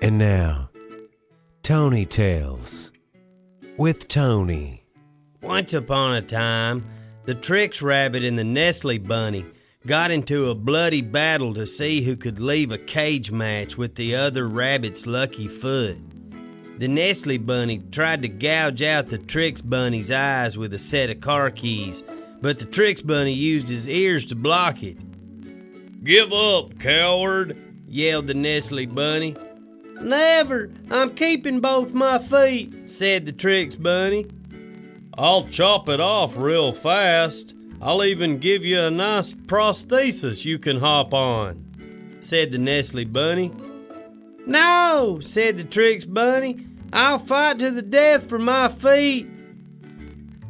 And now, Tony Tales with Tony. Once upon a time, the Trix Rabbit and the Nestle Bunny got into a bloody battle to see who could leave a cage match with the other rabbit's lucky foot. The Nestle Bunny tried to gouge out the Trix Bunny's eyes with a set of car keys, but the Trix Bunny used his ears to block it. Give up, coward, yelled the Nestle Bunny. Never! I'm keeping both my feet, said the Trix Bunny. I'll chop it off real fast. I'll even give you a nice prosthesis you can hop on, said the Nestle Bunny. No, said the Trix Bunny. I'll fight to the death for my feet.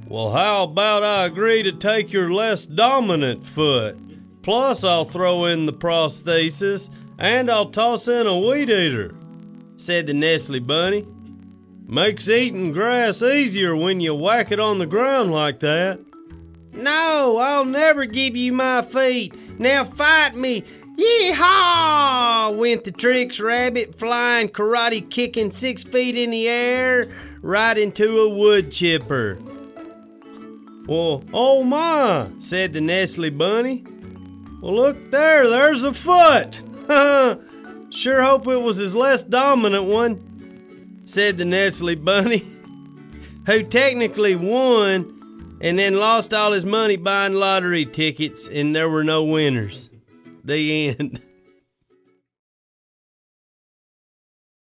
Well, how about I agree to take your less dominant foot? Plus, I'll throw in the prosthesis and I'll toss in a weed eater, said the Nestle Bunny. Makes eating grass easier when you whack it on the ground like that. No, I'll never give you my feet. Now fight me. Yeehaw! went the Trix Rabbit, flying karate kicking six feet in the air right into a wood chipper. Well, oh my, said the Nestle Bunny. Well, look there, there's a foot. sure hope it was his less dominant one, said the Nestle Bunny, who technically won and then lost all his money buying lottery tickets, and there were no winners. The end.